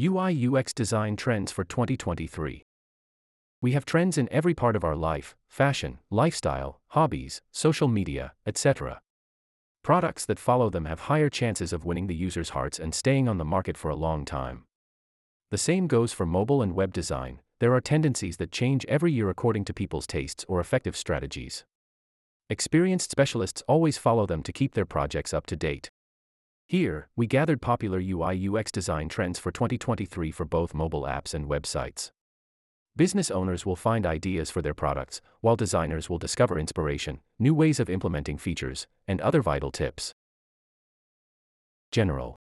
UI UX design trends for 2023. We have trends in every part of our life fashion, lifestyle, hobbies, social media, etc. Products that follow them have higher chances of winning the user's hearts and staying on the market for a long time. The same goes for mobile and web design, there are tendencies that change every year according to people's tastes or effective strategies. Experienced specialists always follow them to keep their projects up to date. Here, we gathered popular UI UX design trends for 2023 for both mobile apps and websites. Business owners will find ideas for their products, while designers will discover inspiration, new ways of implementing features, and other vital tips. General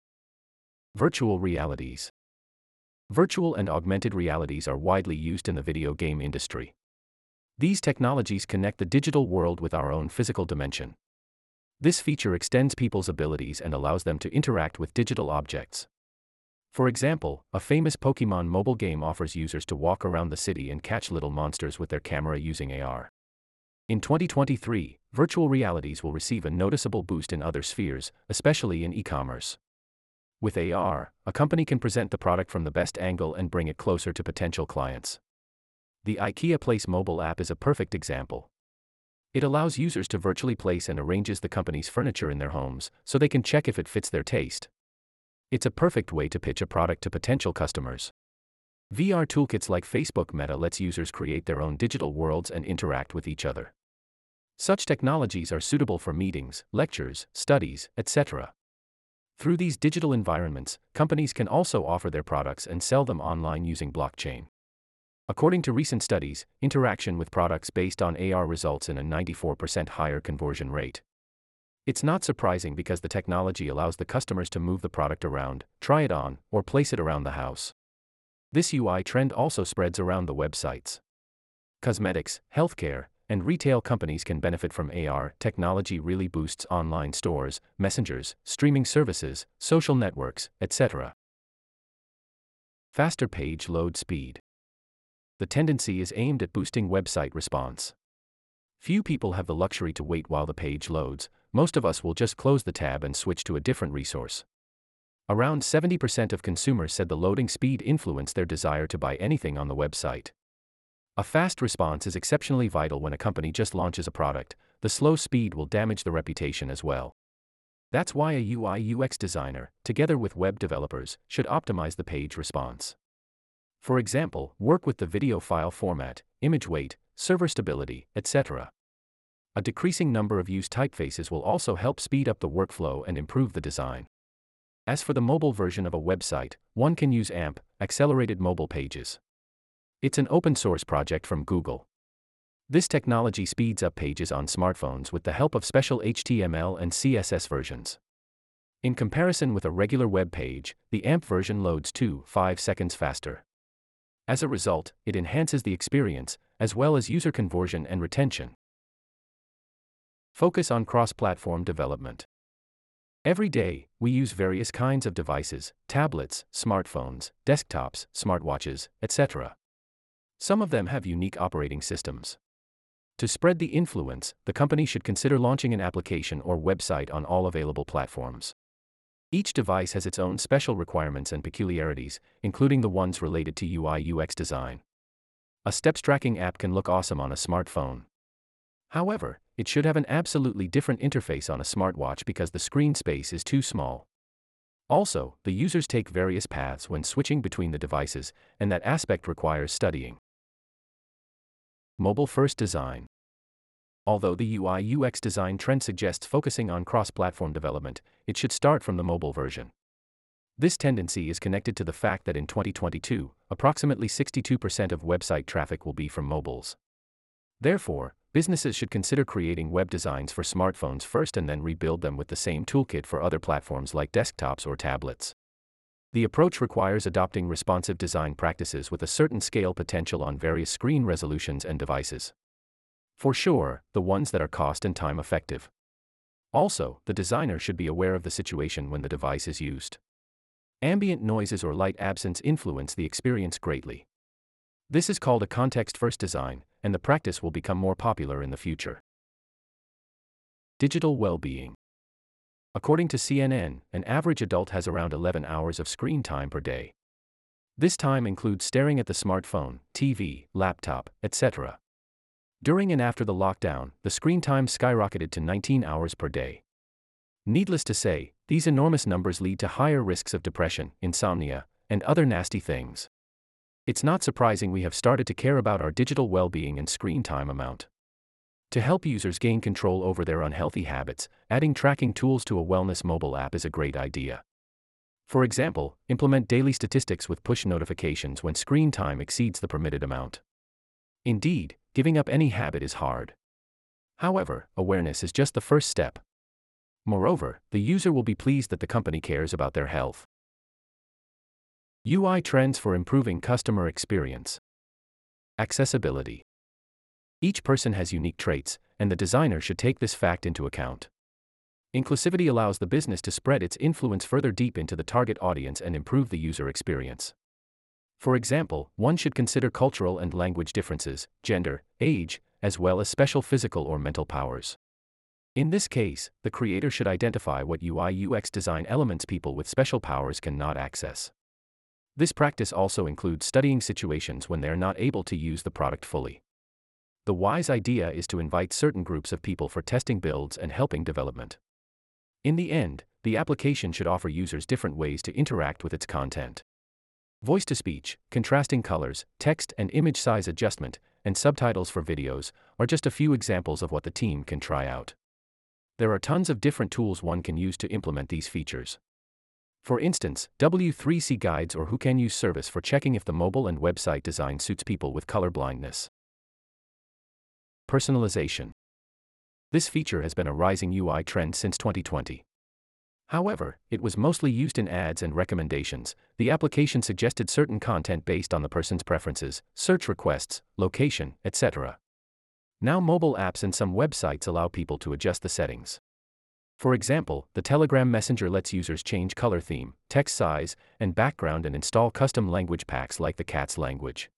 Virtual realities. Virtual and augmented realities are widely used in the video game industry. These technologies connect the digital world with our own physical dimension. This feature extends people's abilities and allows them to interact with digital objects. For example, a famous Pokemon mobile game offers users to walk around the city and catch little monsters with their camera using AR. In 2023, virtual realities will receive a noticeable boost in other spheres, especially in e commerce. With AR, a company can present the product from the best angle and bring it closer to potential clients. The IKEA Place mobile app is a perfect example. It allows users to virtually place and arranges the company's furniture in their homes, so they can check if it fits their taste. It's a perfect way to pitch a product to potential customers. VR toolkits like Facebook Meta lets users create their own digital worlds and interact with each other. Such technologies are suitable for meetings, lectures, studies, etc. Through these digital environments, companies can also offer their products and sell them online using blockchain. According to recent studies, interaction with products based on AR results in a 94% higher conversion rate. It's not surprising because the technology allows the customers to move the product around, try it on, or place it around the house. This UI trend also spreads around the websites. Cosmetics, healthcare, and retail companies can benefit from AR. Technology really boosts online stores, messengers, streaming services, social networks, etc. Faster page load speed the tendency is aimed at boosting website response. Few people have the luxury to wait while the page loads, most of us will just close the tab and switch to a different resource. Around 70% of consumers said the loading speed influenced their desire to buy anything on the website. A fast response is exceptionally vital when a company just launches a product, the slow speed will damage the reputation as well. That's why a UI UX designer, together with web developers, should optimize the page response. For example, work with the video file format, image weight, server stability, etc. A decreasing number of used typefaces will also help speed up the workflow and improve the design. As for the mobile version of a website, one can use AMP, Accelerated Mobile Pages. It's an open source project from Google. This technology speeds up pages on smartphones with the help of special HTML and CSS versions. In comparison with a regular web page, the AMP version loads 2 5 seconds faster. As a result, it enhances the experience, as well as user conversion and retention. Focus on cross platform development. Every day, we use various kinds of devices tablets, smartphones, desktops, smartwatches, etc. Some of them have unique operating systems. To spread the influence, the company should consider launching an application or website on all available platforms. Each device has its own special requirements and peculiarities, including the ones related to UI UX design. A steps tracking app can look awesome on a smartphone. However, it should have an absolutely different interface on a smartwatch because the screen space is too small. Also, the users take various paths when switching between the devices, and that aspect requires studying. Mobile First Design Although the UI UX design trend suggests focusing on cross platform development, it should start from the mobile version. This tendency is connected to the fact that in 2022, approximately 62% of website traffic will be from mobiles. Therefore, businesses should consider creating web designs for smartphones first and then rebuild them with the same toolkit for other platforms like desktops or tablets. The approach requires adopting responsive design practices with a certain scale potential on various screen resolutions and devices. For sure, the ones that are cost and time effective. Also, the designer should be aware of the situation when the device is used. Ambient noises or light absence influence the experience greatly. This is called a context first design, and the practice will become more popular in the future. Digital well being. According to CNN, an average adult has around 11 hours of screen time per day. This time includes staring at the smartphone, TV, laptop, etc. During and after the lockdown, the screen time skyrocketed to 19 hours per day. Needless to say, these enormous numbers lead to higher risks of depression, insomnia, and other nasty things. It's not surprising we have started to care about our digital well being and screen time amount. To help users gain control over their unhealthy habits, adding tracking tools to a wellness mobile app is a great idea. For example, implement daily statistics with push notifications when screen time exceeds the permitted amount. Indeed, giving up any habit is hard. However, awareness is just the first step. Moreover, the user will be pleased that the company cares about their health. UI trends for improving customer experience. Accessibility. Each person has unique traits, and the designer should take this fact into account. Inclusivity allows the business to spread its influence further deep into the target audience and improve the user experience. For example, one should consider cultural and language differences, gender, age, as well as special physical or mental powers. In this case, the creator should identify what UI UX design elements people with special powers cannot access. This practice also includes studying situations when they are not able to use the product fully. The wise idea is to invite certain groups of people for testing builds and helping development. In the end, the application should offer users different ways to interact with its content. Voice to speech, contrasting colors, text and image size adjustment, and subtitles for videos are just a few examples of what the team can try out. There are tons of different tools one can use to implement these features. For instance, W3C guides or Who Can Use service for checking if the mobile and website design suits people with color blindness. Personalization. This feature has been a rising UI trend since 2020. However, it was mostly used in ads and recommendations. The application suggested certain content based on the person's preferences, search requests, location, etc. Now, mobile apps and some websites allow people to adjust the settings. For example, the Telegram Messenger lets users change color theme, text size, and background and install custom language packs like the cat's language.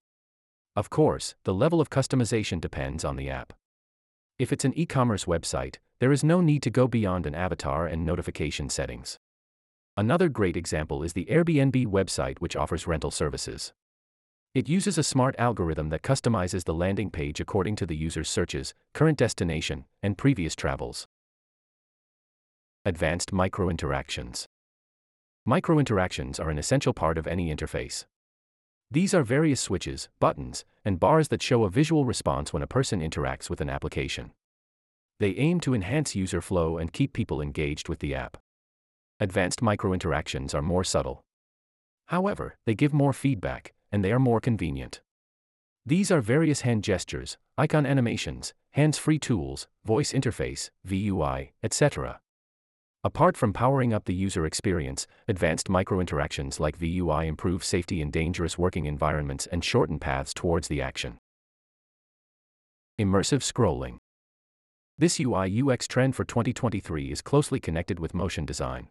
Of course, the level of customization depends on the app. If it's an e commerce website, there is no need to go beyond an avatar and notification settings. Another great example is the Airbnb website, which offers rental services. It uses a smart algorithm that customizes the landing page according to the user's searches, current destination, and previous travels. Advanced microinteractions. Microinteractions are an essential part of any interface. These are various switches, buttons, and bars that show a visual response when a person interacts with an application. They aim to enhance user flow and keep people engaged with the app. Advanced microinteractions are more subtle. However, they give more feedback, and they are more convenient. These are various hand gestures, icon animations, hands free tools, voice interface, VUI, etc. Apart from powering up the user experience, advanced microinteractions like VUI improve safety in dangerous working environments and shorten paths towards the action. Immersive scrolling. This UI UX trend for 2023 is closely connected with motion design.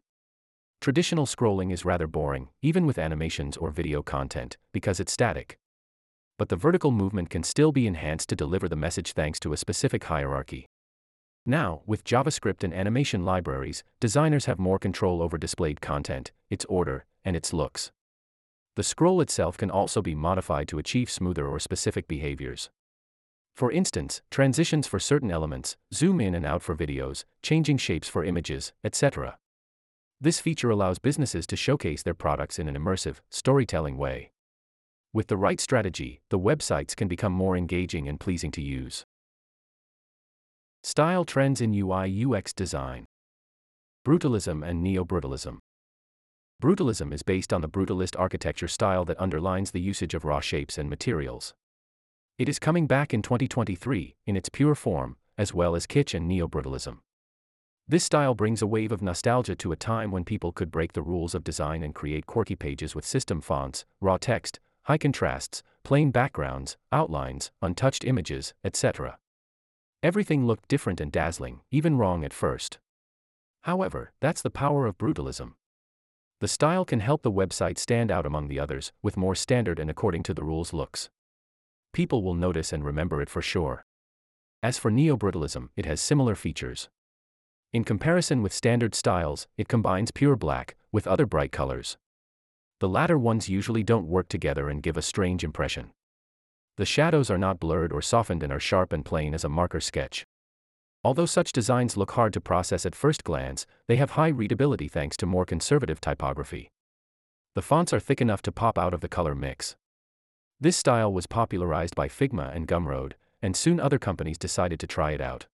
Traditional scrolling is rather boring, even with animations or video content, because it's static. But the vertical movement can still be enhanced to deliver the message thanks to a specific hierarchy. Now, with JavaScript and animation libraries, designers have more control over displayed content, its order, and its looks. The scroll itself can also be modified to achieve smoother or specific behaviors. For instance, transitions for certain elements, zoom in and out for videos, changing shapes for images, etc. This feature allows businesses to showcase their products in an immersive, storytelling way. With the right strategy, the websites can become more engaging and pleasing to use. Style trends in UI UX design. Brutalism and Neo-Brutalism. Brutalism is based on the brutalist architecture style that underlines the usage of raw shapes and materials. It is coming back in 2023, in its pure form, as well as kitsch and neo-brutalism. This style brings a wave of nostalgia to a time when people could break the rules of design and create quirky pages with system fonts, raw text, high contrasts, plain backgrounds, outlines, untouched images, etc. Everything looked different and dazzling, even wrong at first. However, that's the power of brutalism. The style can help the website stand out among the others, with more standard and according to the rules looks. People will notice and remember it for sure. As for neo-brutalism, it has similar features. In comparison with standard styles, it combines pure black with other bright colors. The latter ones usually don't work together and give a strange impression. The shadows are not blurred or softened and are sharp and plain as a marker sketch. Although such designs look hard to process at first glance, they have high readability thanks to more conservative typography. The fonts are thick enough to pop out of the color mix. This style was popularized by Figma and Gumroad, and soon other companies decided to try it out.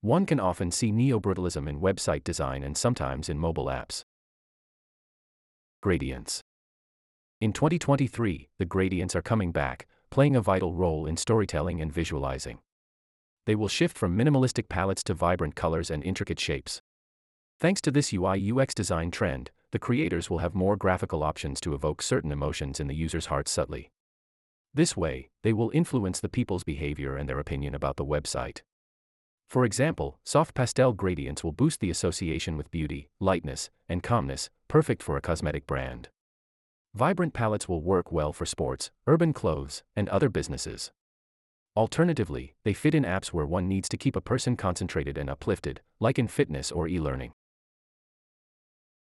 One can often see neo-brutalism in website design and sometimes in mobile apps. Gradients In 2023, the gradients are coming back, playing a vital role in storytelling and visualizing. They will shift from minimalistic palettes to vibrant colors and intricate shapes. Thanks to this UI UX design trend, the creators will have more graphical options to evoke certain emotions in the user's heart subtly. This way, they will influence the people's behavior and their opinion about the website. For example, soft pastel gradients will boost the association with beauty, lightness, and calmness, perfect for a cosmetic brand. Vibrant palettes will work well for sports, urban clothes, and other businesses. Alternatively, they fit in apps where one needs to keep a person concentrated and uplifted, like in fitness or e learning.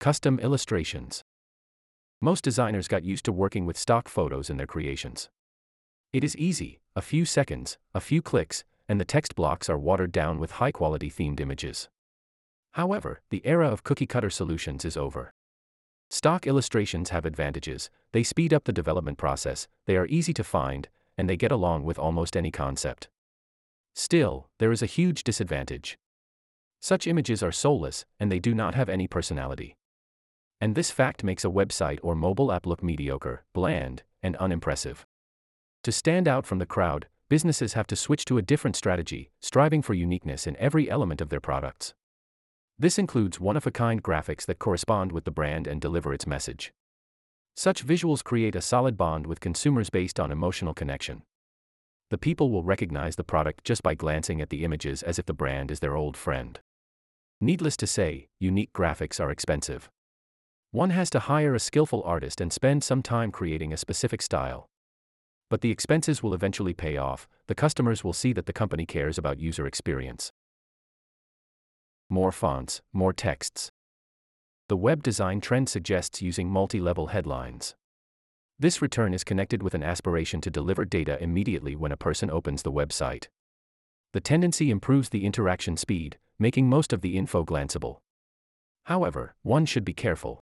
Custom illustrations. Most designers got used to working with stock photos in their creations. It is easy, a few seconds, a few clicks, and the text blocks are watered down with high quality themed images. However, the era of cookie cutter solutions is over. Stock illustrations have advantages, they speed up the development process, they are easy to find, and they get along with almost any concept. Still, there is a huge disadvantage. Such images are soulless, and they do not have any personality. And this fact makes a website or mobile app look mediocre, bland, and unimpressive. To stand out from the crowd, businesses have to switch to a different strategy, striving for uniqueness in every element of their products. This includes one of a kind graphics that correspond with the brand and deliver its message. Such visuals create a solid bond with consumers based on emotional connection. The people will recognize the product just by glancing at the images as if the brand is their old friend. Needless to say, unique graphics are expensive. One has to hire a skillful artist and spend some time creating a specific style. But the expenses will eventually pay off, the customers will see that the company cares about user experience. More fonts, more texts. The web design trend suggests using multi level headlines. This return is connected with an aspiration to deliver data immediately when a person opens the website. The tendency improves the interaction speed, making most of the info glanceable. However, one should be careful.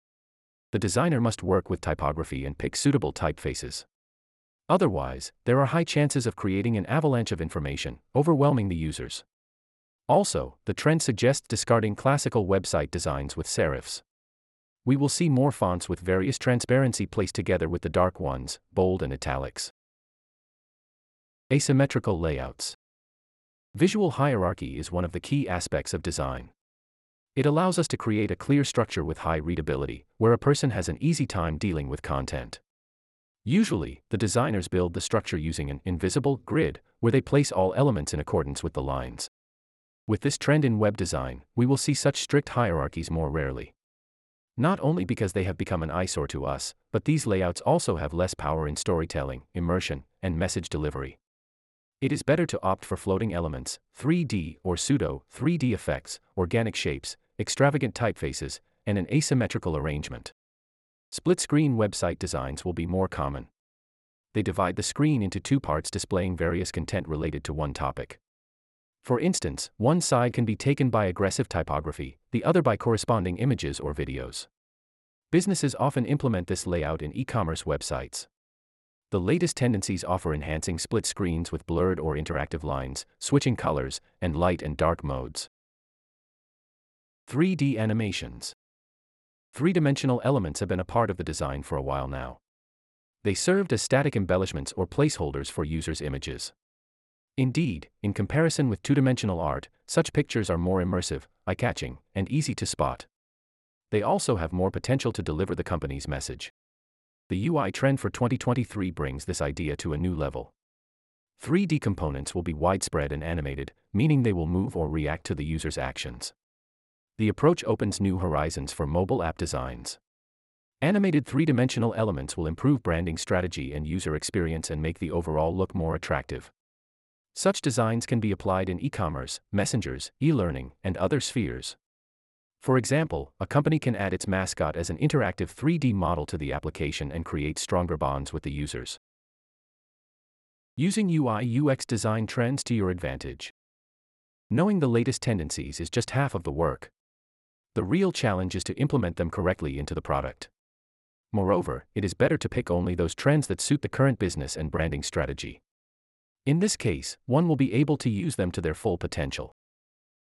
The designer must work with typography and pick suitable typefaces. Otherwise, there are high chances of creating an avalanche of information, overwhelming the users. Also, the trend suggests discarding classical website designs with serifs we will see more fonts with various transparency placed together with the dark ones, bold and italics. Asymmetrical layouts. Visual hierarchy is one of the key aspects of design. It allows us to create a clear structure with high readability, where a person has an easy time dealing with content. Usually, the designers build the structure using an invisible grid, where they place all elements in accordance with the lines. With this trend in web design, we will see such strict hierarchies more rarely. Not only because they have become an eyesore to us, but these layouts also have less power in storytelling, immersion, and message delivery. It is better to opt for floating elements, 3D or pseudo 3D effects, organic shapes, extravagant typefaces, and an asymmetrical arrangement. Split screen website designs will be more common. They divide the screen into two parts displaying various content related to one topic. For instance, one side can be taken by aggressive typography, the other by corresponding images or videos. Businesses often implement this layout in e commerce websites. The latest tendencies offer enhancing split screens with blurred or interactive lines, switching colors, and light and dark modes. 3D animations. Three dimensional elements have been a part of the design for a while now. They served as static embellishments or placeholders for users' images. Indeed, in comparison with two dimensional art, such pictures are more immersive, eye catching, and easy to spot. They also have more potential to deliver the company's message. The UI trend for 2023 brings this idea to a new level. 3D components will be widespread and animated, meaning they will move or react to the user's actions. The approach opens new horizons for mobile app designs. Animated three dimensional elements will improve branding strategy and user experience and make the overall look more attractive. Such designs can be applied in e commerce, messengers, e learning, and other spheres. For example, a company can add its mascot as an interactive 3D model to the application and create stronger bonds with the users. Using UI UX design trends to your advantage. Knowing the latest tendencies is just half of the work. The real challenge is to implement them correctly into the product. Moreover, it is better to pick only those trends that suit the current business and branding strategy. In this case, one will be able to use them to their full potential.